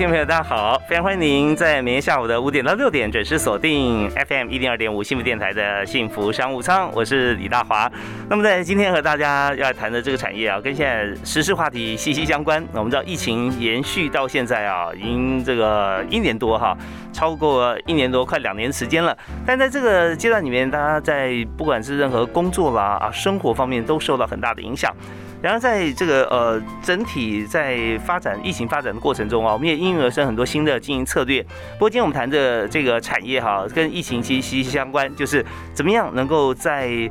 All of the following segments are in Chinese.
听众朋友，大家好！非常欢迎您在每天下午的五点到六点准时锁定 FM 一零二点五幸福电台的幸福商务舱，我是李大华。那么在今天和大家要谈的这个产业啊，跟现在时事话题息息相关。我们知道疫情延续到现在啊，已经这个一年多哈，超过一年多，快两年时间了。但在这个阶段里面，大家在不管是任何工作啦啊生活方面，都受到很大的影响。然后，在这个呃整体在发展疫情发展的过程中啊，我们也应运而生很多新的经营策略。不过，今天我们谈的这个产业哈，跟疫情其实息息相关，就是怎么样能够在。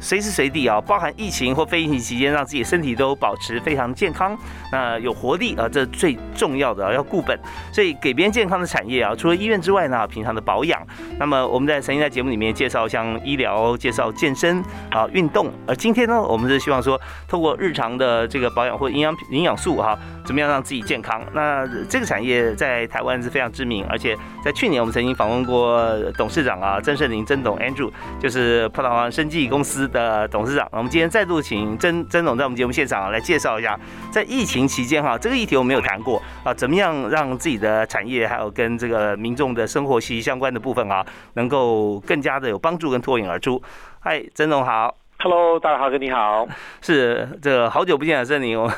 随时随地啊，包含疫情或非疫情期间，让自己身体都保持非常健康，那有活力啊，这最重要的啊要固本。所以给别人健康的产业啊，除了医院之外呢，平常的保养。那么我们在曾经在节目里面介绍像医疗、介绍健身啊、运动。而今天呢，我们是希望说，透过日常的这个保养或营养营养素哈，怎么样让自己健康？那这个产业在台湾是非常知名，而且在去年我们曾经访问过董事长啊，曾盛林曾董 Andrew，就是葡萄牙生技公司。的董事长，我们今天再度请曾曾总在我们节目现场来介绍一下，在疫情期间哈，这个议题我们没有谈过啊，怎么样让自己的产业还有跟这个民众的生活息息相关的部分啊，能够更加的有帮助跟脱颖而出。嗨，曾总好，Hello，大家好，哥 你好，是这个好久不见啊，曾林，我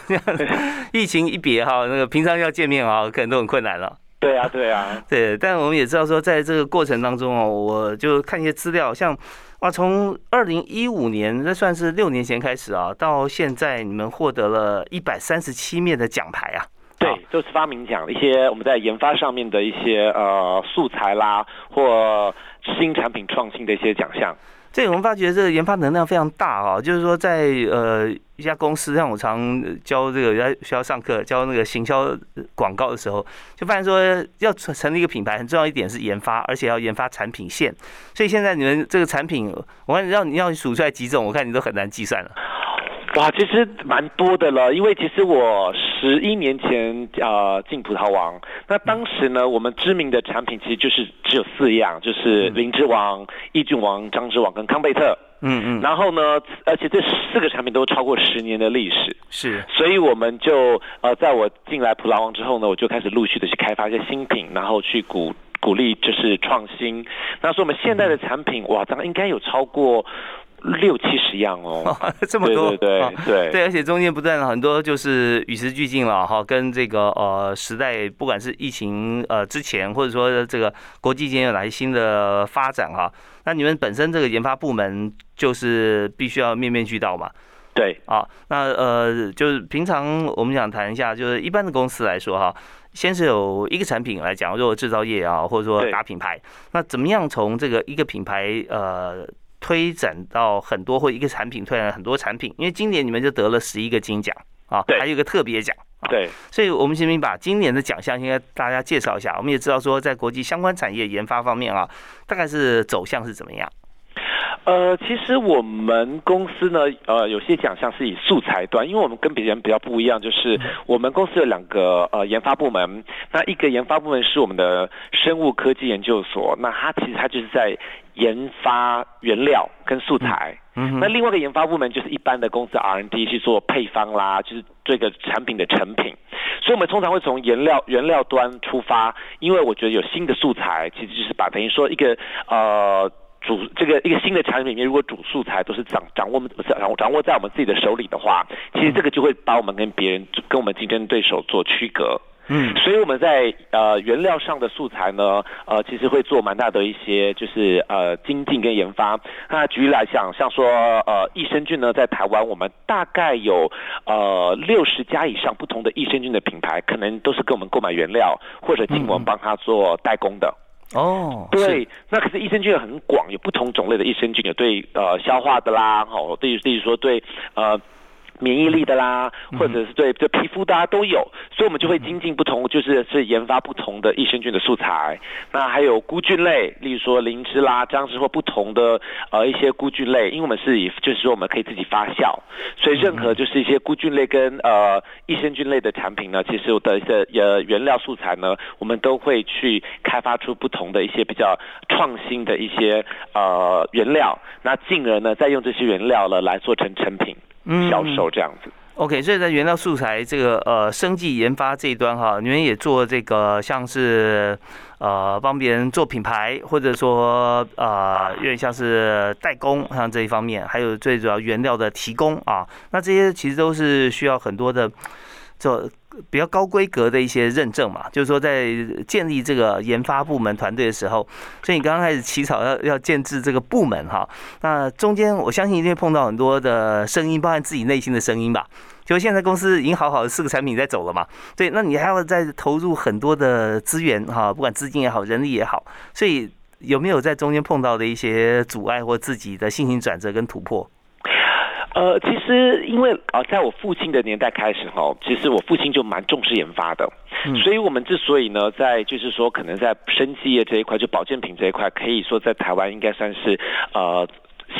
疫情一别哈，那个平常要见面啊，可能都很困难了。对啊，对啊，对，但我们也知道说，在这个过程当中哦，我就看一些资料，像。啊，从二零一五年，那算是六年前开始啊，到现在你们获得了一百三十七面的奖牌啊。对，就是发明奖，一些我们在研发上面的一些呃素材啦，或新产品创新的一些奖项。这我们发觉这个研发能量非常大啊，就是说在呃一家公司，像我常教这个在学校上课教那个行销广告的时候，就发现说要成成立一个品牌，很重要一点是研发，而且要研发产品线。所以现在你们这个产品，我看让你要数出来几种，我看你都很难计算了。哇，其实蛮多的了，因为其实我十一年前呃进葡萄王，那当时呢，我们知名的产品其实就是只有四样，就是灵芝王、益菌王、张之王跟康贝特。嗯嗯。然后呢，而且这四个产品都超过十年的历史。是。所以我们就呃，在我进来葡萄王之后呢，我就开始陆续的去开发一些新品，然后去鼓鼓励就是创新。那说我们现在的产品，哇，这样应该有超过。六七十样哦，这么多，对对对对，而且中间不断很多就是与时俱进了哈，跟这个呃时代，不管是疫情呃之前，或者说这个国际间有哪些新的发展哈，那你们本身这个研发部门就是必须要面面俱到嘛？对啊，那呃就是平常我们想谈一下，就是一般的公司来说哈，先是有一个产品来讲，如果制造业啊，或者说打品牌，那怎么样从这个一个品牌呃。推展到很多或一个产品推展很多产品，因为今年你们就得了十一个金奖啊，还有一个特别奖啊，对，所以我们先明把今年的奖项先跟大家介绍一下。我们也知道说，在国际相关产业研发方面啊，大概是走向是怎么样？呃，其实我们公司呢，呃，有些奖项是以素材端，因为我们跟别人比较不一样，就是我们公司有两个呃研发部门，那一个研发部门是我们的生物科技研究所，那它其实它就是在研发原料跟素材，嗯。那另外一个研发部门就是一般的公司 R&D 去做配方啦，就是这个产品的成品，所以我们通常会从原料原料端出发，因为我觉得有新的素材，其实就是把等于说一个呃。主这个一个新的产品里面，如果主素材都是掌掌握掌掌握在我们自己的手里的话，其实这个就会把我们跟别人跟我们竞争对手做区隔。嗯，所以我们在呃原料上的素材呢，呃其实会做蛮大的一些就是呃精进跟研发。那举例来讲，像说呃益生菌呢，在台湾我们大概有呃六十家以上不同的益生菌的品牌，可能都是跟我们购买原料或者请我们帮他做代工的。哦，对，那可是益生菌很广，有不同种类的益生菌，有对呃消化的啦，哦，对，例如说对呃。免疫力的啦，或者是对对皮肤大家都有，所以我们就会精进不同，就是是研发不同的益生菌的素材。那还有菇菌类，例如说灵芝啦、姜汁或不同的呃一些菇菌类，因为我们是以就是说我们可以自己发酵，所以任何就是一些菇菌类跟呃益生菌类的产品呢，其实我的一些呃原料素材呢，我们都会去开发出不同的一些比较创新的一些呃原料，那进而呢再用这些原料呢来做成成品。销售这样子，OK，所以在原料素材这个呃生技研发这一端哈，你们也做这个像是呃帮别人做品牌，或者说呃有点像是代工像这一方面，还有最主要原料的提供啊，那这些其实都是需要很多的做。比较高规格的一些认证嘛，就是说在建立这个研发部门团队的时候，所以你刚开始起草要要建制这个部门哈，那中间我相信一定会碰到很多的声音，包含自己内心的声音吧。就现在公司已经好好的四个产品在走了嘛，对，那你还要再投入很多的资源哈，不管资金也好，人力也好，所以有没有在中间碰到的一些阻碍或自己的信心转折跟突破？呃，其实因为啊，在我父亲的年代开始哈，其实我父亲就蛮重视研发的，所以我们之所以呢，在就是说可能在生技业这一块，就保健品这一块，可以说在台湾应该算是呃。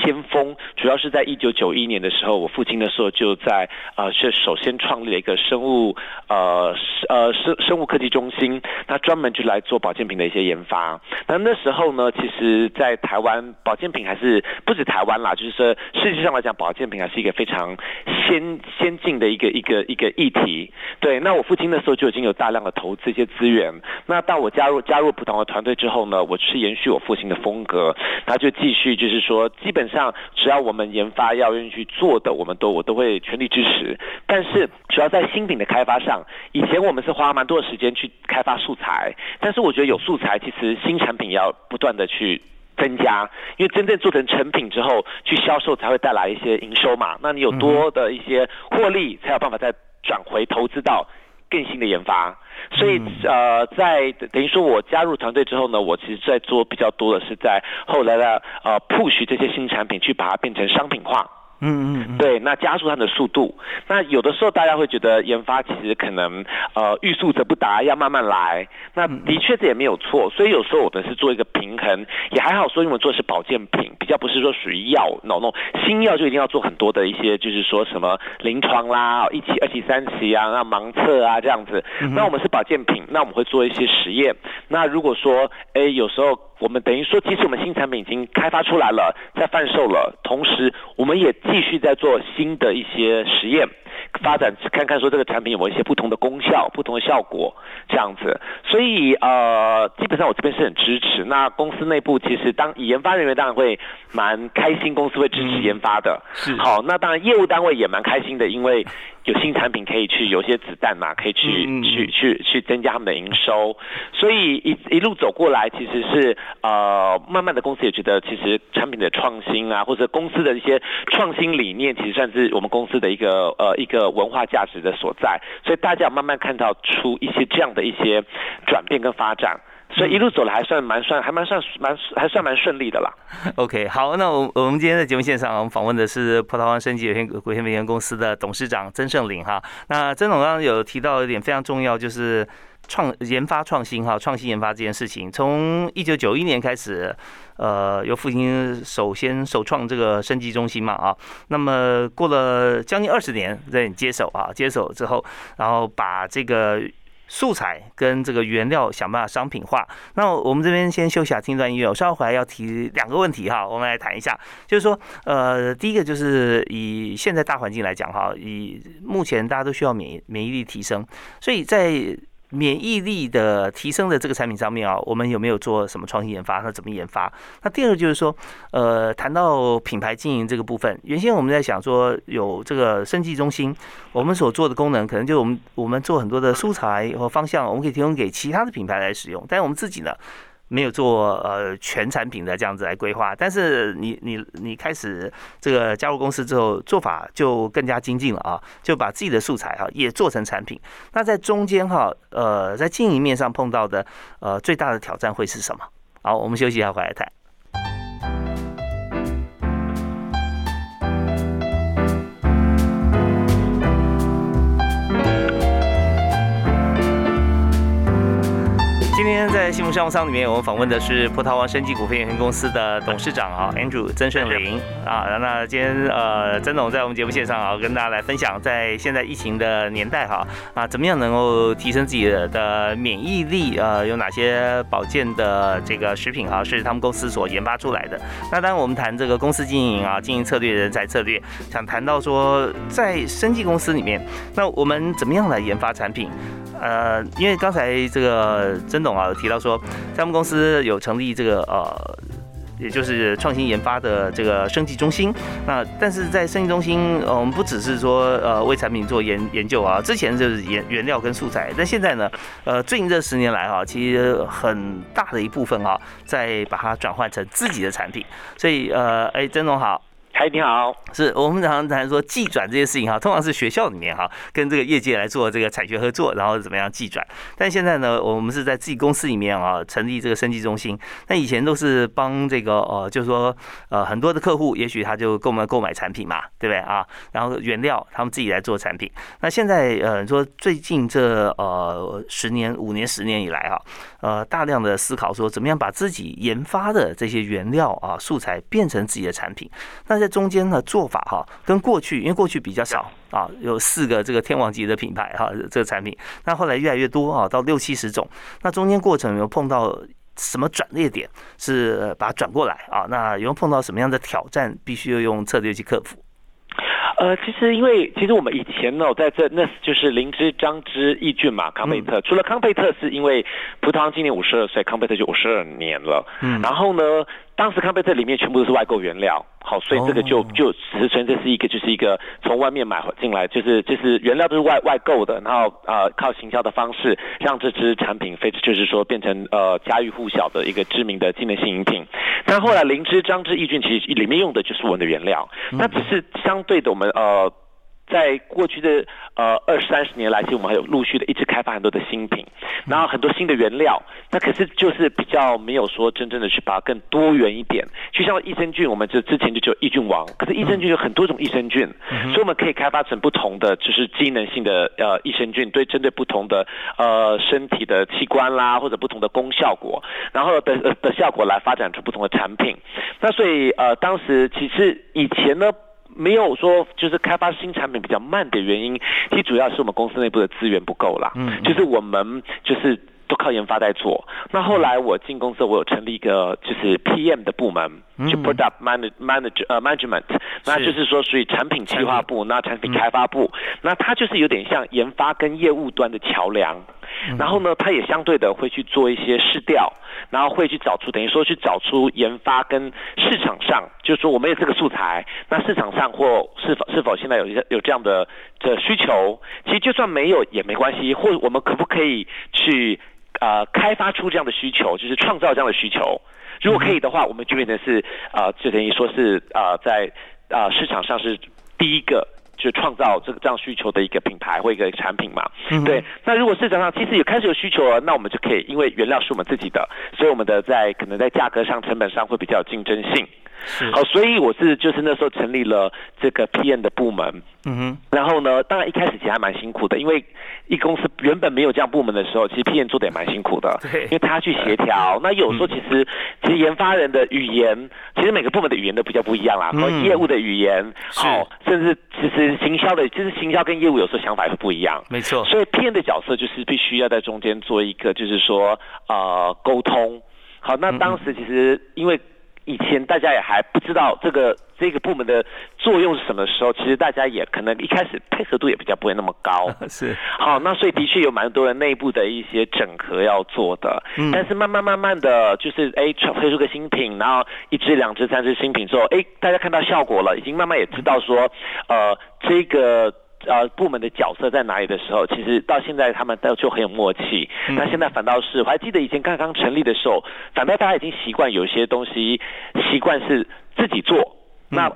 先锋主要是在一九九一年的时候，我父亲的时候就在呃是首先创立了一个生物呃呃生生物科技中心，那专门就来做保健品的一些研发。那那时候呢，其实，在台湾保健品还是不止台湾啦，就是说世界上来讲，保健品还是一个非常先先进的一个一个一个议题。对，那我父亲那时候就已经有大量的投资一些资源。那到我加入加入不同的团队之后呢，我是延续我父亲的风格，他就继续就是说基本。基本上，只要我们研发要愿意去做的，我们都我都会全力支持。但是，主要在新品的开发上，以前我们是花蛮多的时间去开发素材。但是，我觉得有素材，其实新产品要不断的去增加，因为真正做成成品之后，去销售才会带来一些营收嘛。那你有多的一些获利，才有办法再转回投资到更新的研发。所以呃，在等于说我加入团队之后呢，我其实在做比较多的是在后来的呃 push 这些新产品，去把它变成商品化。嗯嗯，对，那加速它的速度。那有的时候大家会觉得研发其实可能呃欲速则不达，要慢慢来。那的确这也没有错。所以有时候我们是做一个平衡，也还好。说因为我做的是保健品，比较不是说属于药，那种新药就一定要做很多的一些，就是说什么临床啦，一期、二期、三期啊，那盲测啊这样子。那我们是保健品，那我们会做一些实验。那如果说哎有时候。我们等于说，即使我们新产品已经开发出来了，在贩售了，同时我们也继续在做新的一些实验。发展看看说这个产品有没有一些不同的功效、不同的效果这样子，所以呃，基本上我这边是很支持。那公司内部其实当研发人员当然会蛮开心，公司会支持研发的。是好，那当然业务单位也蛮开心的，因为有新产品可以去有些子弹嘛，可以去去去去增加他们的营收。所以一一路走过来，其实是呃，慢慢的公司也觉得其实产品的创新啊，或者公司的一些创新理念，其实算是我们公司的一个呃一。个文化价值的所在，所以大家慢慢看到出一些这样的一些转变跟发展，所以一路走来还算蛮算还蛮算蛮还算蛮顺利的啦。OK，好，那我我们今天在节目现场，我们访问的是葡萄湾升级有限股份有限公司的董事长曾胜林哈。那曾总刚刚有提到一点非常重要，就是。创研发创新哈，创新研发这件事情，从一九九一年开始，呃，由父亲首先首创这个升级中心嘛啊，那么过了将近二十年在接手啊，接手之后，然后把这个素材跟这个原料想办法商品化。那我们这边先休息下，听段音乐，我稍后回来要提两个问题哈，我们来谈一下，就是说，呃，第一个就是以现在大环境来讲哈，以目前大家都需要免疫免疫力提升，所以在免疫力的提升的这个产品上面啊，我们有没有做什么创新研发？那怎么研发？那第二个就是说，呃，谈到品牌经营这个部分，原先我们在想说有这个生计中心，我们所做的功能可能就我们我们做很多的素材和方向，我们可以提供给其他的品牌来使用，但是我们自己呢？没有做呃全产品的这样子来规划，但是你你你开始这个加入公司之后，做法就更加精进了啊，就把自己的素材哈也做成产品。那在中间哈呃在经营面上碰到的呃最大的挑战会是什么？好，我们休息一下，回来谈。今天在幸福商务舱里面，我们访问的是葡萄王生技股份有限公司的董事长啊，Andrew 曾顺林啊。那今天呃，曾总在我们节目线上啊，跟大家来分享，在现在疫情的年代哈啊，怎么样能够提升自己的免疫力？呃，有哪些保健的这个食品啊，是他们公司所研发出来的？那当然，我们谈这个公司经营啊，经营策略、人才策略，想谈到说，在生技公司里面，那我们怎么样来研发产品？呃，因为刚才这个曾董啊提到说，在我们公司有成立这个呃，也就是创新研发的这个升级中心。那但是在升级中心，我们不只是说呃为产品做研研究啊，之前就是原原料跟素材，但现在呢，呃，最近这十年来哈，其实很大的一部分哈，在把它转换成自己的产品。所以呃，哎，曾总好。哎，你好，是我们常常谈说技转这些事情哈，通常是学校里面哈跟这个业界来做这个产学合作，然后怎么样技转。但现在呢，我们是在自己公司里面啊成立这个升级中心。那以前都是帮这个呃，就是说呃很多的客户，也许他就购买购买产品嘛，对不对啊？然后原料他们自己来做产品。那现在呃说最近这呃十年、五年、十年以来哈，呃大量的思考说怎么样把自己研发的这些原料啊素材变成自己的产品。那在中间的做法哈，跟过去因为过去比较少啊，有四个这个天王级的品牌哈，这个产品，那后来越来越多啊，到六七十种。那中间过程有碰到什么转捩点，是把它转过来啊？那有碰到什么样的挑战，必须要用策略去克服？呃，其实因为其实我们以前呢，在这那就是灵芝、张芝、益俊嘛，康贝特。除了康贝特是因为葡萄今年五十二岁，康贝特就五十二年了。嗯，然后呢？当时康贝特里面全部都是外购原料，好，所以这个就就实存这是一个就是一个从外面买进来，就是就是原料都是外外购的，然后呃靠行销的方式让这支产品非就是说变成呃家喻户晓的一个知名的机能性饮品。但后来灵芝、张芝、益菌其实里面用的就是我们的原料，那只是相对的我们呃。在过去的呃二三十年来，其实我们还有陆续的一直开发很多的新品，然后很多新的原料，那可是就是比较没有说真正的去把它更多元一点。就像益生菌，我们就之前就只有益菌王，可是益生菌有很多种益生菌，所以我们可以开发成不同的就是机能性的呃益生菌，对针对不同的呃身体的器官啦，或者不同的功效果，然后的的效果来发展出不同的产品。那所以呃当时其实以前呢。没有说就是开发新产品比较慢的原因，其实主要是我们公司内部的资源不够啦。嗯，就是我们就是都靠研发在做。那后来我进公司，我有成立一个就是 PM 的部门，就 Product Manage 呃 Management，那就是说属于产品计划部，那产品开发部，那它就是有点像研发跟业务端的桥梁。然后呢，它也相对的会去做一些试调，然后会去找出等于说去找出研发跟市场上，就是说我们有这个素材，那市场上或是否是否现在有有这样的的需求，其实就算没有也没关系，或我们可不可以去呃开发出这样的需求，就是创造这样的需求，如果可以的话，我们就变成是啊就等于说是呃在呃市场上是第一个。就创造这个这样需求的一个品牌或一个产品嘛，对。那如果市场上其实也开始有需求了，那我们就可以，因为原料是我们自己的，所以我们的在可能在价格上、成本上会比较有竞争性。好，所以我是就是那时候成立了这个 PM 的部门。嗯哼。然后呢，当然一开始其实还蛮辛苦的，因为一公司原本没有这样部门的时候，其实 PM 做的也蛮辛苦的。对。因为他去协调，那有时候其实其实研发人的语言，其实每个部门的语言都比较不一样啦。和业务的语言，好，甚至其实行销的，就是行销跟业务有时候想法会不一样。没错。所以 PM 的角色就是必须要在中间做一个，就是说呃沟通。好，那当时其实因为。以前大家也还不知道这个这个部门的作用是什么时候，其实大家也可能一开始配合度也比较不会那么高。是，好，那所以的确有蛮多人内部的一些整合要做的。嗯。但是慢慢慢慢的就是哎，推出个新品，然后一支、两支、三支新品之后，哎，大家看到效果了，已经慢慢也知道说，呃，这个。呃，部门的角色在哪里的时候，其实到现在他们都就很有默契。那现在反倒是，我还记得以前刚刚成立的时候，反倒大家已经习惯有些东西习惯是自己做。那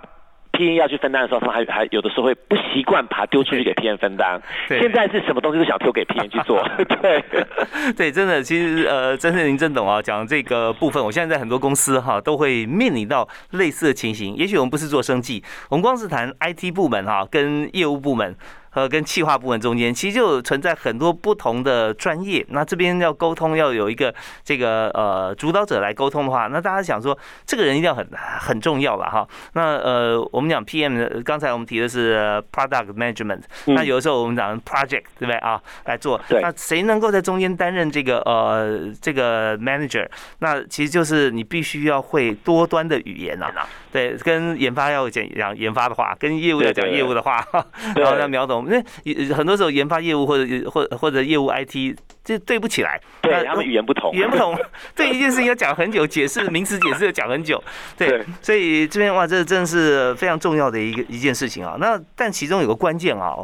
PM 要去分担的时候，他们还还有的时候会不习惯把它丢出去给 P N 分担。现在是什么东西都想丢给 P N 去做。对 对，真的，其实呃，真是您真懂啊，讲这个部分，我现在在很多公司哈都会面临到类似的情形。也许我们不是做生计，我们光是谈 IT 部门哈跟业务部门。和跟企划部门中间，其实就存在很多不同的专业。那这边要沟通，要有一个这个呃主导者来沟通的话，那大家想说，这个人一定要很很重要了哈。那呃，我们讲 PM，刚才我们提的是 Product Management，那有的时候我们讲 Project，对不对啊？来做，那谁能够在中间担任这个呃这个 Manager？那其实就是你必须要会多端的语言呐。对，跟研发要讲讲研发的话，跟业务要讲业务的话，然后要秒懂。因为很多时候研发业务或者或或者业务 IT 这对不起来，对他们语言不同，语言不同，对一件事情要讲很久，解释名词解释要讲很久。对，所以这边哇，这真的是非常重要的一个一件事情啊。那但其中有个关键啊，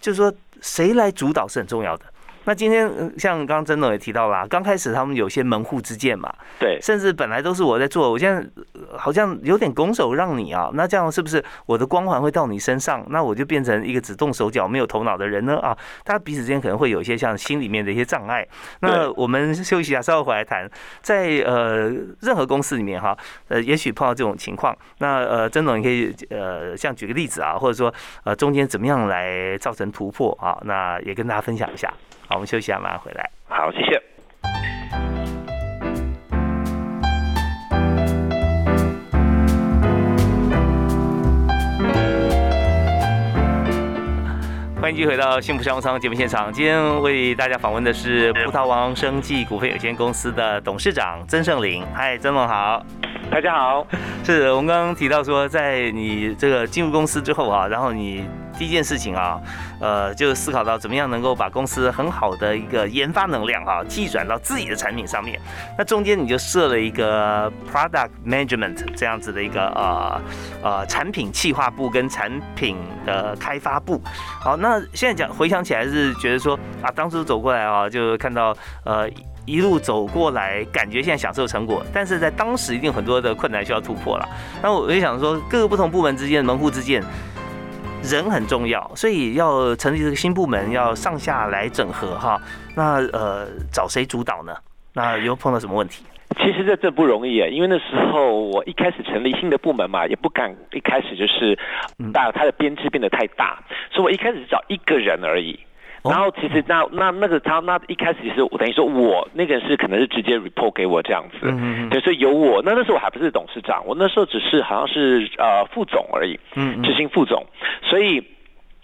就是说谁来主导是很重要的。那今天像刚刚曾总也提到啦，刚开始他们有些门户之见嘛，对，甚至本来都是我在做，我现在好像有点拱手让你啊，那这样是不是我的光环会到你身上？那我就变成一个只动手脚没有头脑的人呢？啊，大家彼此之间可能会有一些像心里面的一些障碍。那我们休息一下，稍后回来谈。在呃任何公司里面哈，呃也许碰到这种情况，那呃曾总你可以呃像举个例子啊，或者说呃中间怎么样来造成突破啊？那也跟大家分享一下。好，我们休息一下，马上回来。好，谢谢。欢迎继续回到幸福商务舱节目现场。今天为大家访问的是葡萄王生技股份有限公司的董事长曾胜林。嗨，曾总好。大家好。是我们刚刚提到说，在你这个进入公司之后啊，然后你。第一件事情啊，呃，就思考到怎么样能够把公司很好的一个研发能量啊，寄转到自己的产品上面。那中间你就设了一个 product management 这样子的一个呃呃产品企划部跟产品的开发部。好，那现在讲回想起来是觉得说啊，当初走过来啊，就看到呃一路走过来，感觉现在享受成果，但是在当时一定很多的困难需要突破了。那我就想说，各个不同部门之间门户之间。人很重要，所以要成立这个新部门，要上下来整合哈。那呃，找谁主导呢？那又碰到什么问题？其实这这不容易啊，因为那时候我一开始成立新的部门嘛，也不敢一开始就是大它的编制变得太大，所以我一开始找一个人而已。然后其实那那那个他那一开始其实我等于说我那个人是可能是直接 report 给我这样子，对，所以有我那那时候我还不是董事长，我那时候只是好像是呃副总而已，嗯。执行副总，所以。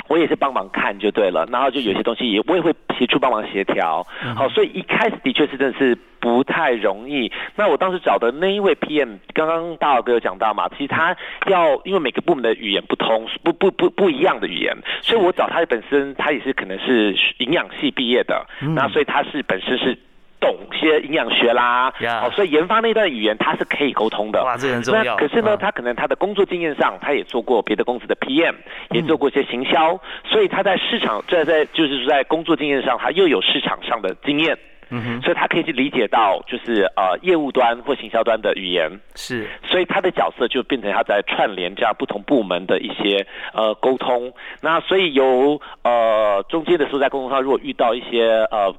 我也是帮忙看就对了，然后就有些东西也我也会协助帮忙协调，好，所以一开始的确是真的是不太容易。那我当时找的那一位 PM，刚刚大老哥有讲到嘛，其实他要因为每个部门的语言不通，不不不不一样的语言，所以我找他本身他也是可能是营养系毕业的，那所以他是本身是。懂些营养学啦，好，所以研发那段语言他是可以沟通的。哇，这很重要。可是呢，他可能他的工作经验上，他也做过别的公司的 PM，也做过一些行销，所以他在市场在在就是在工作经验上，他又有市场上的经验。嗯哼，所以他可以去理解到就是呃业务端或行销端的语言。是，所以他的角色就变成他在串联这样不同部门的一些呃沟通。那所以由呃中间的时候在沟通上，如果遇到一些呃。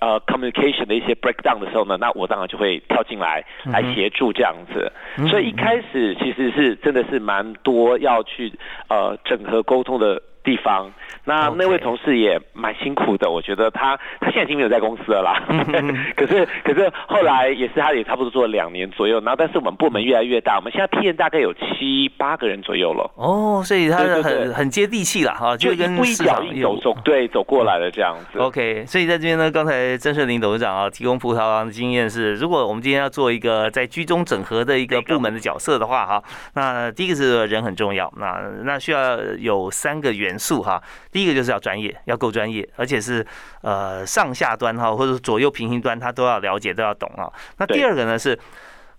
呃，communication 的一些 breakdown 的时候呢，那我当然就会跳进来来协助这样子。所以一开始其实是真的是蛮多要去呃整合沟通的。地方，那那位同事也蛮辛苦的，我觉得他他现在已经没有在公司了啦。可是可是后来也是他也差不多做了两年左右，然后但是我们部门越来越大，我们现在 P 人大概有七八个人左右了。哦，所以他很很接地气了哈，就跟一脚印走走对走过来了这样子。OK，所以在这边呢，刚才曾顺林董事长啊提供葡萄糖的经验是，如果我们今天要做一个在居中整合的一个部门的角色的话哈，那第一个是人很重要，那那需要有三个元。素哈，第一个就是要专业，要够专业，而且是呃上下端哈，或者左右平行端，他都要了解，都要懂啊。那第二个呢是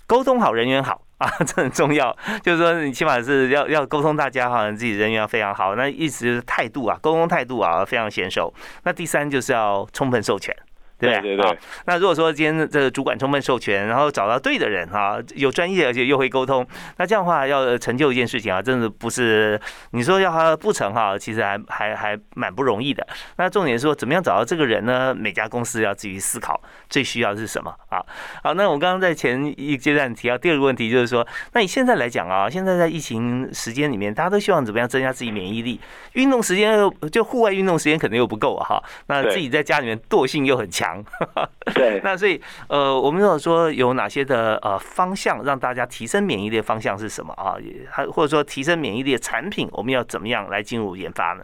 沟通好，人缘好 啊，这很重要。就是说你起码是要要沟通大家哈，自己人缘要非常好。那意思就是态度啊，沟通态度啊非常娴熟。那第三就是要充分授权。对对对。那如果说今天这个主管充分授权，然后找到对的人哈，有专业而且又会沟通，那这样的话要成就一件事情啊，真的不是你说要他不成哈，其实还还还蛮不容易的。那重点是说怎么样找到这个人呢？每家公司要自己思考最需要是什么啊？好，那我刚刚在前一阶段提到第二个问题，就是说，那你现在来讲啊，现在在疫情时间里面，大家都希望怎么样增加自己免疫力？运动时间就户外运动时间可能又不够哈，那自己在家里面惰性又很强。对，那所以呃，我们如果说有哪些的呃方向让大家提升免疫力的方向是什么啊？还或者说提升免疫力的产品，我们要怎么样来进入研发呢？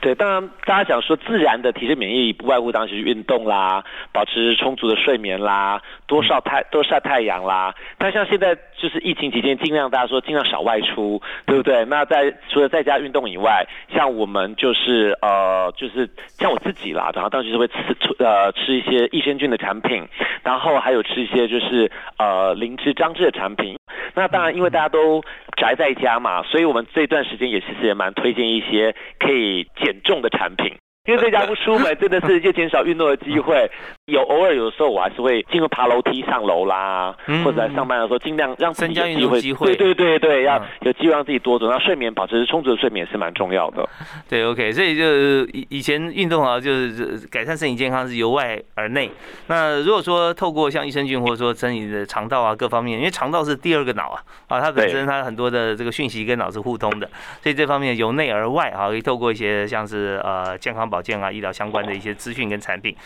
对，当然大家讲说自然的提升免疫力，不外乎当时运动啦，保持充足的睡眠啦，多晒太多晒太阳啦。但像现在就是疫情期间，尽量大家说尽量少外出，对不对？那在除了在家运动以外，像我们就是呃就是像我自己啦，然后当时是会吃呃吃一些益生菌的产品，然后还有吃一些就是呃灵芝张芝的产品。那当然因为大家都宅在家嘛，所以我们这段时间也其实也蛮推荐一些可以减重的产品。因为在家不出门，真的是就减少运动的机会。有偶尔有的时候，我还是会进入爬楼梯上楼啦，或者在上班的时候，尽量让增加运动机会。对对对对，要有机会让自己多走。那睡眠保持充足的睡眠是蛮重要的。对，OK，所以就以以前运动啊，就是改善身体健康是由外而内。那如果说透过像益生菌，或者说身体的肠道啊各方面，因为肠道是第二个脑啊，啊，它本身它很多的这个讯息跟脑是互通的，所以这方面由内而外啊，可以透过一些像是呃健康保健啊、医疗相关的一些资讯跟产品。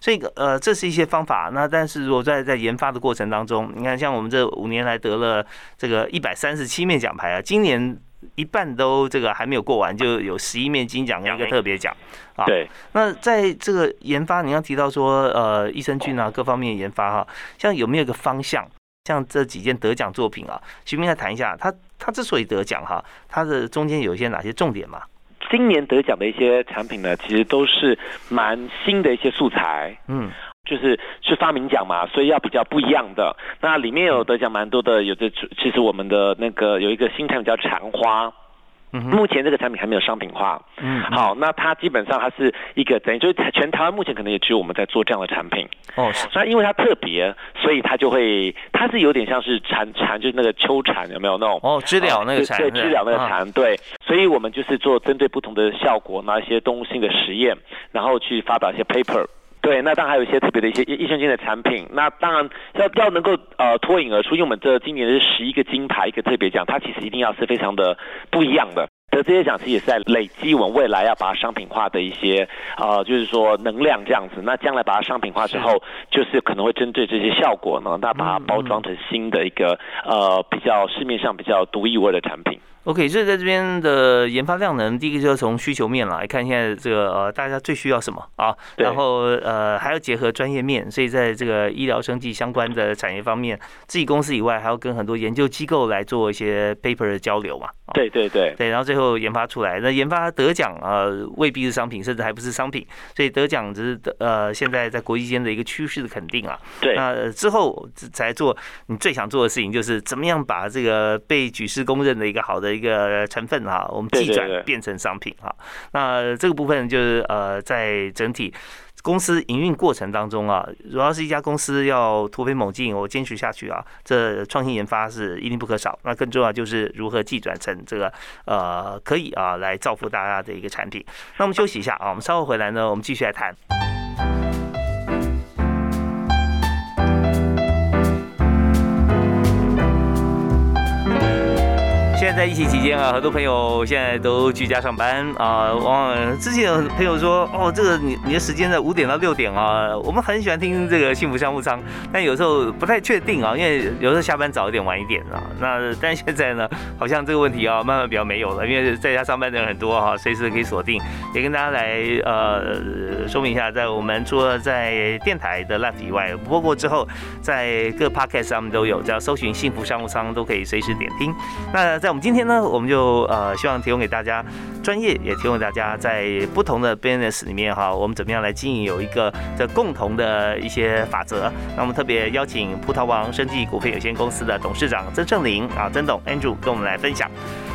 所以呃，这是一些方法。那但是如果在在研发的过程当中，你看像我们这五年来得了这个一百三十七面奖牌啊，今年一半都这个还没有过完，就有十一面金奖跟一个特别奖啊。对。那在这个研发，你要提到说呃益生菌啊各方面研发哈，像有没有一个方向？像这几件得奖作品啊，徐明来谈一下，他他之所以得奖哈，他的中间有一些哪些重点嘛？今年得奖的一些产品呢，其实都是蛮新的一些素材，嗯，就是是发明奖嘛，所以要比较不一样的。那里面有得奖蛮多的，有的其实我们的那个有一个新产品叫蝉花。目前这个产品还没有商品化。嗯，好，那它基本上它是一个等于就是 全台湾目前可能也只有我们在做这样的产品。哦，那因为它特别，所以它就会它是有点像是蝉蝉，就是那个秋蝉有没有那种？哦，知了那个蝉。对，知了那个蝉。对，所以我们就是做针对不同的效果，拿一些动物性的实验，然后去发表一些 paper。对，那当然还有一些特别的一些益生菌的产品。那当然要要能够呃脱颖而出，因为我们这今年是十一个金牌一个特别奖，它其实一定要是非常的不一样的。得这些奖其实也是在累积我们未来要把它商品化的一些呃，就是说能量这样子。那将来把它商品化之后，就是可能会针对这些效果呢，那把它包装成新的一个呃比较市面上比较独一无二的产品。OK，所以在这边的研发量能，第一个就是从需求面来看，现在这个呃大家最需要什么啊？然后呃还要结合专业面，所以在这个医疗生技相关的产业方面，自己公司以外还要跟很多研究机构来做一些 paper 的交流嘛。对对对对，然后最后研发出来，那研发得奖啊未必是商品，甚至还不是商品，所以得奖只是呃现在在国际间的一个趋势的肯定啊。对，那之后才做你最想做的事情，就是怎么样把这个被举世公认的一个好的。一个成分哈，我们寄转变成商品哈。那这个部分就是呃，在整体公司营运过程当中啊，主要是一家公司要突飞猛进，我坚持下去啊，这创新研发是一定不可少。那更重要就是如何寄转成这个呃，可以啊来造福大家的一个产品。那我们休息一下啊，我们稍后回来呢，我们继续来谈。现在疫情期间啊，很多朋友现在都居家上班啊。往往之前有朋友说，哦，这个你你的时间在五点到六点啊，我们很喜欢听这个幸福商务舱，但有时候不太确定啊，因为有时候下班早一点晚一点啊。那但现在呢，好像这个问题啊，慢慢比较没有了，因为在家上班的人很多哈，随时可以锁定。也跟大家来呃说明一下，在我们除了在电台的 live 以外，播过之后，在各 podcast 上面都有，只要搜寻幸福商务舱都可以随时点听。那在我们今天呢，我们就呃希望提供给大家专业，也提供大家在不同的 business 里面哈，我们怎么样来经营有一个这共同的一些法则。那我们特别邀请葡萄王生技股份有限公司的董事长曾胜林啊，曾董 Andrew 跟我们来分享。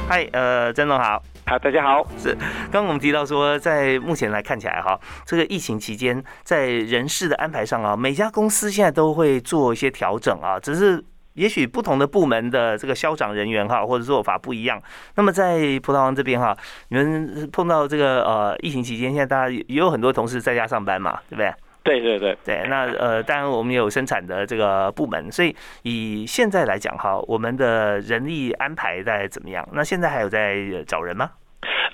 嗨，呃，曾总好。好，大家好。是，刚刚我们提到说，在目前来看起来哈，这个疫情期间在人事的安排上啊，每家公司现在都会做一些调整啊，只是也许不同的部门的这个消长人员哈，或者做法不一样。那么在葡萄王这边哈，你们碰到这个呃疫情期间，现在大家也有很多同事在家上班嘛，对不对？对对对对，那呃，当然我们也有生产的这个部门，所以以现在来讲哈，我们的人力安排在怎么样？那现在还有在找人吗？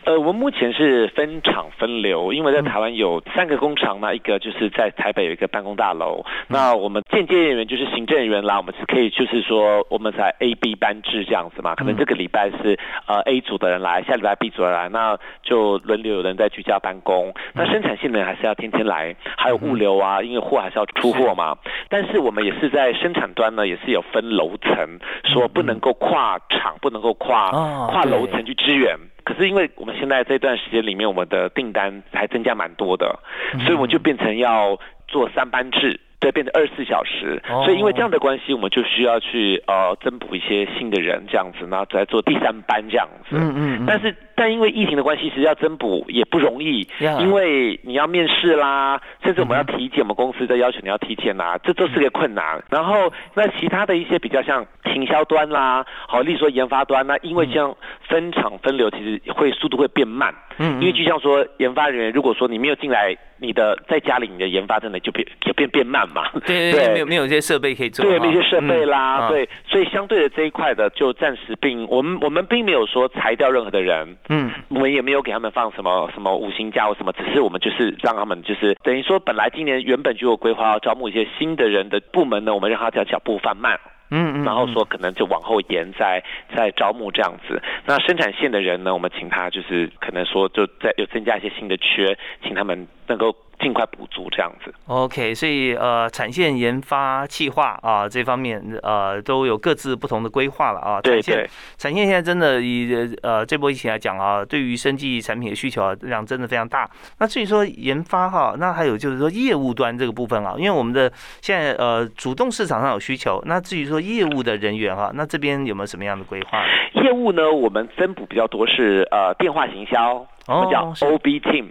呃，我们目前是分厂分流，因为在台湾有三个工厂嘛，一个就是在台北有一个办公大楼。那我们间接人员就是行政人员啦，我们是可以就是说我们在 A、B 班制这样子嘛，可能这个礼拜是呃 A 组的人来，下礼拜 B 组的人来，那就轮流有人在居家办公。那生产线的人还是要天天来，还有物流啊，因为货还是要出货嘛。但是我们也是在生产端呢，也是有分楼层，说不能够跨厂，不能够跨跨楼层去支援。可是因为我们现在这段时间里面，我们的订单还增加蛮多的，所以我们就变成要做三班制。对，变成二十四小时，所以因为这样的关系，我们就需要去呃增补一些新的人，这样子，然后再做第三班这样子。嗯嗯。但是，但因为疫情的关系，其实要增补也不容易，因为你要面试啦，甚至我们要体检，我们公司的要求你要体检啦，这都是个困难。然后，那其他的一些比较像行销端啦，好，例如说研发端，那因为这样分厂分流，其实会速度会变慢。嗯。因为就像说研发人员，如果说你没有进来。你的在家里，你的研发真的就变就变变慢嘛？对对，没有没有这些设备可以做。对，那些设备啦，对，所以相对的这一块的就暂时并我们我们并没有说裁掉任何的人，嗯，我们也没有给他们放什么什么五星假或什么，只是我们就是让他们就是等于说本来今年原本就有规划要招募一些新的人的部门呢，我们让他叫脚步放慢。嗯嗯，然后说可能就往后延，再再招募这样子。那生产线的人呢，我们请他就是可能说就在有增加一些新的缺，请他们能够。尽快补足这样子。OK，所以呃，产线研发、计划啊这方面呃都有各自不同的规划了啊。对对。产线现在真的以呃这波疫情来讲啊，对于生技产品的需求啊量真的非常大。那至于说研发哈，那还有就是说业务端这个部分啊，因为我们的现在呃主动市场上有需求。那至于说业务的人员哈，那这边有没有什么样的规划？业务呢，我们分补比较多是呃电话行销，我们叫 OB team，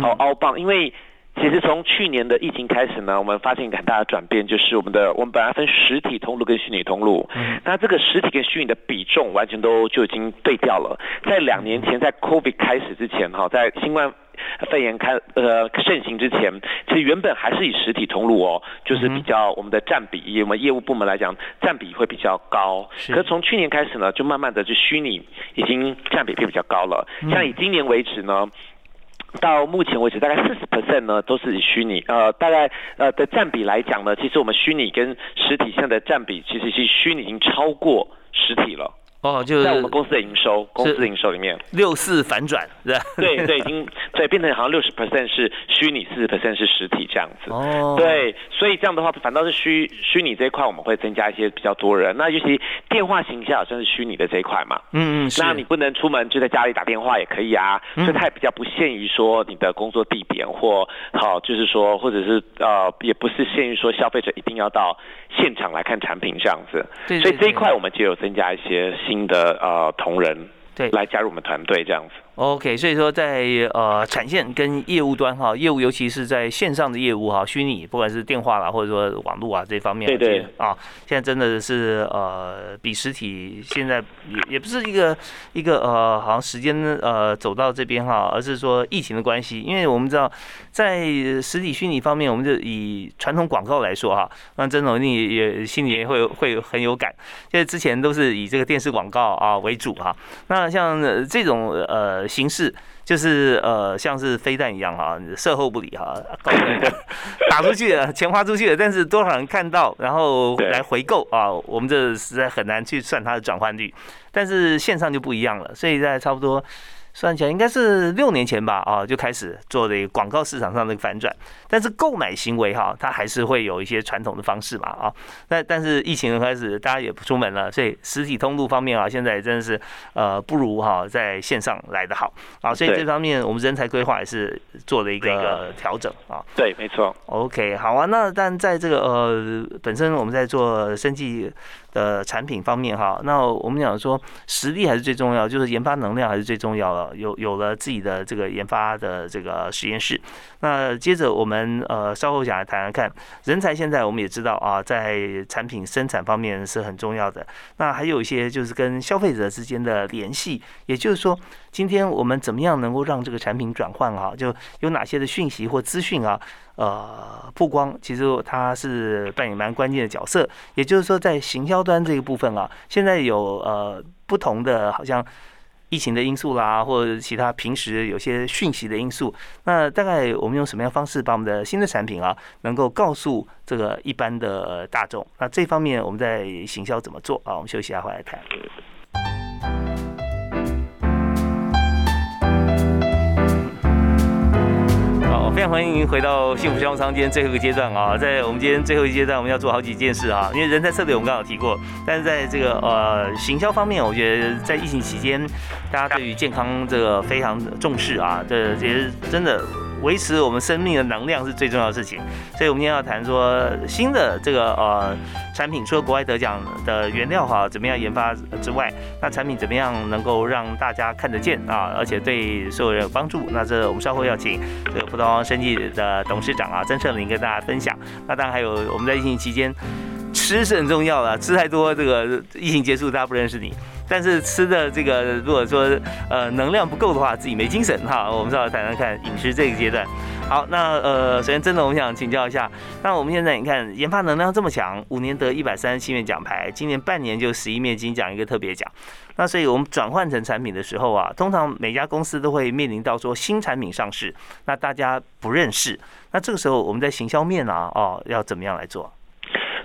好 o 棒，因为。其实从去年的疫情开始呢，我们发现一个很大的转变，就是我们的我们本来分实体通路跟虚拟通路，那这个实体跟虚拟的比重完全都就已经对调了。在两年前，在 COVID 开始之前，哈，在新冠肺炎开呃盛行之前，其实原本还是以实体通路哦，就是比较我们的占比，以我们业务部门来讲，占比会比较高。可是从去年开始呢，就慢慢的就虚拟已经占比变比较高了。像以今年为止呢。到目前为止，大概四十 percent 呢都是以虚拟，呃，大概呃的占比来讲呢，其实我们虚拟跟实体现在的占比，其实是虚拟已经超过实体了。哦，就是在我们公司的营收，公司营收里面六四反转？对对，已经对变成好像六十 percent 是虚拟，四十 percent 是实体这样子。哦，对，所以这样的话，反倒是虚虚拟这一块，我们会增加一些比较多人。那尤其电话形象好像是虚拟的这一块嘛，嗯嗯，那你不能出门，就在家里打电话也可以啊。所以它也比较不限于说你的工作地点或好，就是说或者是呃，也不是限于说消费者一定要到现场来看产品这样子。对，所以这一块我们就有增加一些。新的呃同仁对来加入我们团队这样子。OK，所以说在呃产线跟业务端哈，业务尤其是在线上的业务哈，虚拟不管是电话啦或者说网络啊这方面，对对啊，现在真的是呃比实体现在也也不是一个一个呃好像时间呃走到这边哈，而是说疫情的关系，因为我们知道在实体虚拟方面，我们就以传统广告来说哈，那曾总你也心里也会会很有感，因为之前都是以这个电视广告啊为主哈，那像这种呃。形式就是呃，像是飞弹一样哈，售后不理哈，打出去了，钱花出去了，但是多少人看到，然后来回购啊，我们这实在很难去算它的转换率，但是线上就不一样了，所以在差不多。算起来应该是六年前吧，啊，就开始做的广告市场上的反转，但是购买行为哈，它还是会有一些传统的方式嘛，啊，那但是疫情开始，大家也不出门了，所以实体通路方面啊，现在真的是呃不如哈在线上来的好，啊，所以这方面我们人才规划也是做了一个调整啊，对，没错，OK，好啊，那但在这个呃本身我们在做生计的产品方面哈，那我们讲说实力还是最重要，就是研发能量还是最重要的。有有了自己的这个研发的这个实验室，那接着我们呃稍后想来谈谈看人才。现在我们也知道啊，在产品生产方面是很重要的。那还有一些就是跟消费者之间的联系，也就是说，今天我们怎么样能够让这个产品转换啊？就有哪些的讯息或资讯啊？呃，曝光其实它是扮演蛮关键的角色。也就是说，在行销端这个部分啊，现在有呃不同的，好像疫情的因素啦，或者其他平时有些讯息的因素。那大概我们用什么样方式把我们的新的产品啊，能够告诉这个一般的大众？那这方面我们在行销怎么做啊？我们休息一下回来谈。好非常欢迎您回到幸福商务舱今天最后一个阶段啊，在我们今天最后一阶段，我们要做好几件事啊。因为人才策略我们刚好提过，但是在这个呃行销方面，我觉得在疫情期间，大家对于健康这个非常重视啊，这其实真的。维持我们生命的能量是最重要的事情，所以我们今天要谈说新的这个呃产品，除了国外得奖的原料哈怎么样研发之外，那产品怎么样能够让大家看得见啊，而且对所有人有帮助？那这我们稍后要请这个葡萄生技的董事长啊曾胜林跟大家分享。那当然还有我们在疫情期间吃是很重要的，吃太多这个疫情结束大家不认识你。但是吃的这个，如果说呃能量不够的话，自己没精神哈。我们稍微谈谈看饮食这个阶段。好，那呃，首先真的我们想请教一下，那我们现在你看研发能量这么强，五年得一百三十七面奖牌，今年半年就十一面金奖一个特别奖。那所以我们转换成产品的时候啊，通常每家公司都会面临到说新产品上市，那大家不认识，那这个时候我们在行销面啊，哦，要怎么样来做？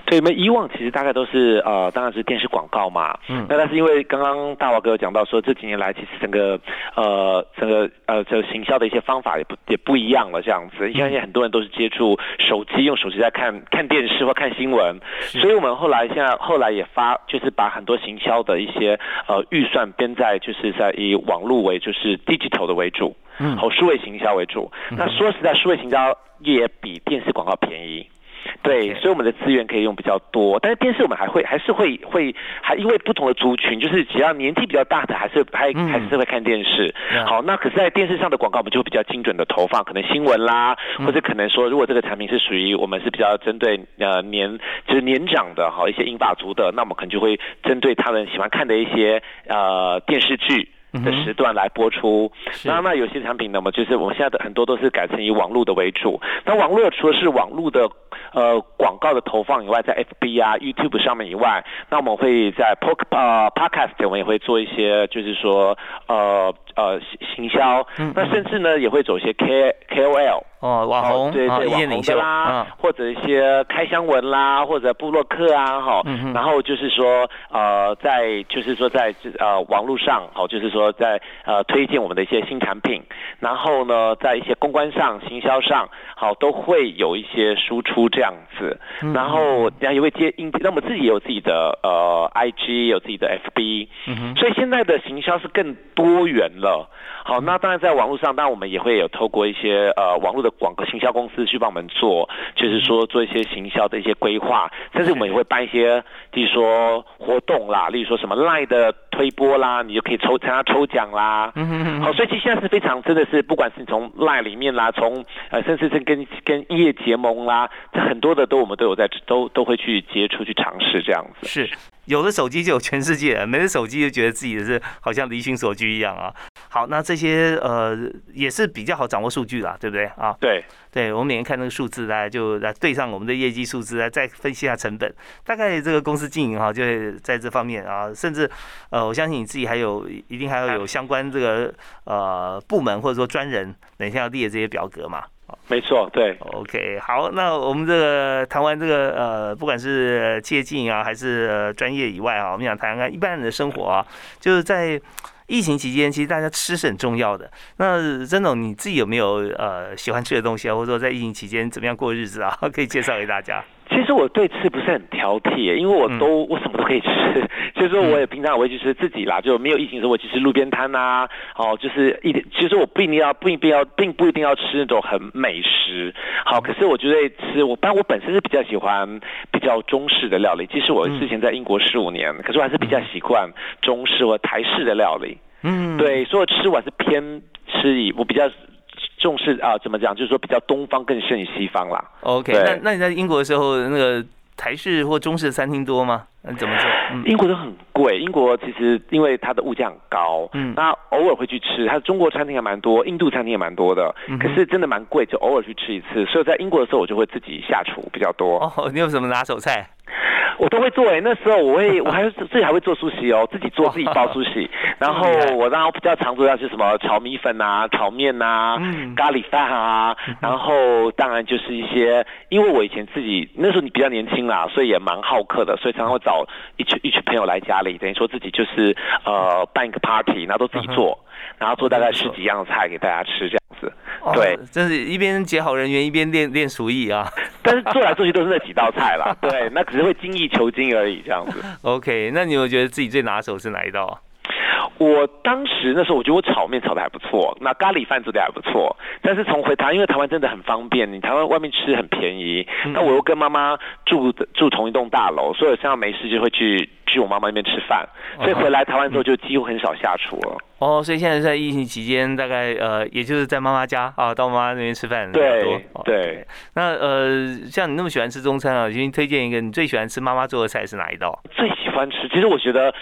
对，我们以往其实大概都是呃，当然是电视广告嘛。嗯。那但是因为刚刚大华哥有讲到说，这几年来其实整个呃整个呃这个行销的一些方法也不也不一样了，这样子。因为很多人都是接触手机，用手机在看看电视或看新闻，所以我们后来现在后来也发，就是把很多行销的一些呃预算编在就是在以网络为就是 digital 的为主，嗯，和数位行销为主。那说实在，数位行销也比电视广告便宜。对，所以我们的资源可以用比较多，但是电视我们还会还是会会还因为不同的族群，就是只要年纪比较大的，还是还还是会看电视。好，那可是在电视上的广告，我们就会比较精准的投放，可能新闻啦，或者可能说，如果这个产品是属于我们是比较针对呃年就是年长的哈一些英法族的，那我们可能就会针对他们喜欢看的一些呃电视剧。的时段来播出，那那有些产品呢嘛，就是我们现在的很多都是改成以网络的为主。那网络除了是网络的呃广告的投放以外，在 FB 啊、YouTube 上面以外，那我们会在 Pod 呃 Podcast 我们也会做一些，就是说呃呃行销。那甚至呢也会走一些 K KOL。哦，网红对对，网红的啦，或者一些开箱文啦，或者布洛克啊，哈，然后就是说，呃，在就是说在呃网络上，好，就是说在呃推荐我们的一些新产品，然后呢，在一些公关上、行销上，好，都会有一些输出这样子，然后然后也会接应，那我们自己也有自己的呃 IG，有自己的 FB，所以现在的行销是更多元了。好，那当然在网络上，当然我们也会有透过一些呃网络的广告行销公司去帮我们做，就是说做一些行销的一些规划，甚至我们也会办一些，比如说活动啦，例如说什么赖的推播啦，你就可以抽参加抽奖啦。嗯嗯嗯。好，所以其实现在是非常真的是，不管是从赖里面啦，从呃甚至是跟跟业结盟啦，这很多的都我们都有在都都会去接触去尝试这样子。是。有了手机就有全世界，没了手机就觉得自己是好像离群所居一样啊。好，那这些呃也是比较好掌握数据啦，对不对啊？对，对我们每天看那个数字，大家就来对上我们的业绩数字，来再分析一下成本，大概这个公司经营哈，就会在这方面啊，甚至呃，我相信你自己还有一定还要有相关这个呃部门或者说专人，等一下要列这些表格嘛。没错，对，OK，好，那我们这个谈完这个呃，不管是企业经营啊，还是专业以外啊，我们想谈谈一般人的生活啊，就是在疫情期间，其实大家吃是很重要的。那曾总，你自己有没有呃喜欢吃的东西啊，或者说在疫情期间怎么样过日子啊？可以介绍给大家。其实我对吃不是很挑剔，因为我都、我什么都可以吃，就是说我也平常也会去吃自己啦，就没有疫情的时候我去吃路边摊呐，哦，就是一点，其实我不一定要，不一定要，并不一定要吃那种很美食，好，可是我觉得吃我，但我本身是比较喜欢比较中式的料理，即使我之前在英国十五年，可是我还是比较习惯中式或台式的料理，嗯，对，所以我吃我还是偏吃以我比较。重视啊，怎么讲？就是说比较东方更胜于西方啦。OK，那那你在英国的时候，那个台式或中式餐厅多吗？那怎么做？嗯英国都很贵，英国其实因为它的物价很高，嗯那偶尔会去吃，它中国餐厅还蛮多，印度餐厅也蛮多的，嗯可是真的蛮贵，就偶尔去吃一次。所以在英国的时候，我就会自己下厨比较多，哦，你有什么拿手菜？我都会做欸。那时候我会，我还是自己还会做苏西哦，自己做自己包苏西，然后我然后比较常做要是什么炒米粉啊、炒面啊、嗯咖喱饭啊，然后当然就是一些，因为我以前自己那时候你比较年轻啦，所以也蛮好客的，所以常常会找一群一群朋友来家里，等于说自己就是呃办一个 party，然后都自己做，然后做大概十几样菜给大家吃这样子。哦对，真是一边结好人缘，一边练练厨艺啊。但是做来做去都是那几道菜啦，对，那只是会精益求精而已这样子。OK，那你有觉得自己最拿手是哪一道啊？我当时那时候，我觉得我炒面炒的还不错，那咖喱饭做的还不错。但是从回台湾，因为台湾真的很方便，你台湾外面吃很便宜。那我又跟妈妈住住同一栋大楼，所以我现在没事就会去去我妈妈那边吃饭。所以回来台湾之后，就几乎很少下厨了。哦，所以现在在疫情期间，大概呃，也就是在妈妈家啊，到妈妈那边吃饭对。哦对，那呃，像你那么喜欢吃中餐啊，请你推荐一个你最喜欢吃妈妈做的菜是哪一道？最喜欢吃，其实我觉得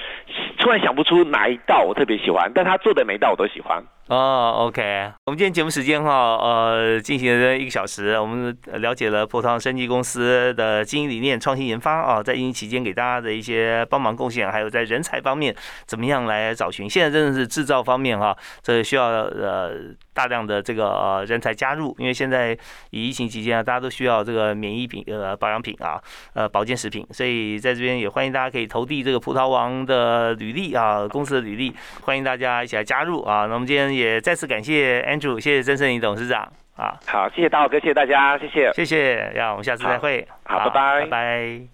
突然想不出哪一道我特别喜欢，但他做的每一道我都喜欢。哦，OK，我们今天节目时间哈，呃，进行了一个小时，我们了解了葡萄生技公司的经营理念、创新研发啊，在疫情期间给大家的一些帮忙贡献，还有在人才方面怎么样来找寻。现在真的是制造方面哈，这需要呃大量的这个呃人才加入，因为现在以疫情期间啊，大家都需要这个免疫品呃保养品啊，呃保健食品，所以在这边也欢迎大家可以投递这个葡萄王的履历啊，公司的履历，欢迎大家一起来加入啊。那我们今天也再次感谢 Andrew，谢谢曾胜林董事长啊，好，谢谢大豪哥，谢谢大家，谢谢。谢谢，让我们下次再会。好拜拜拜拜。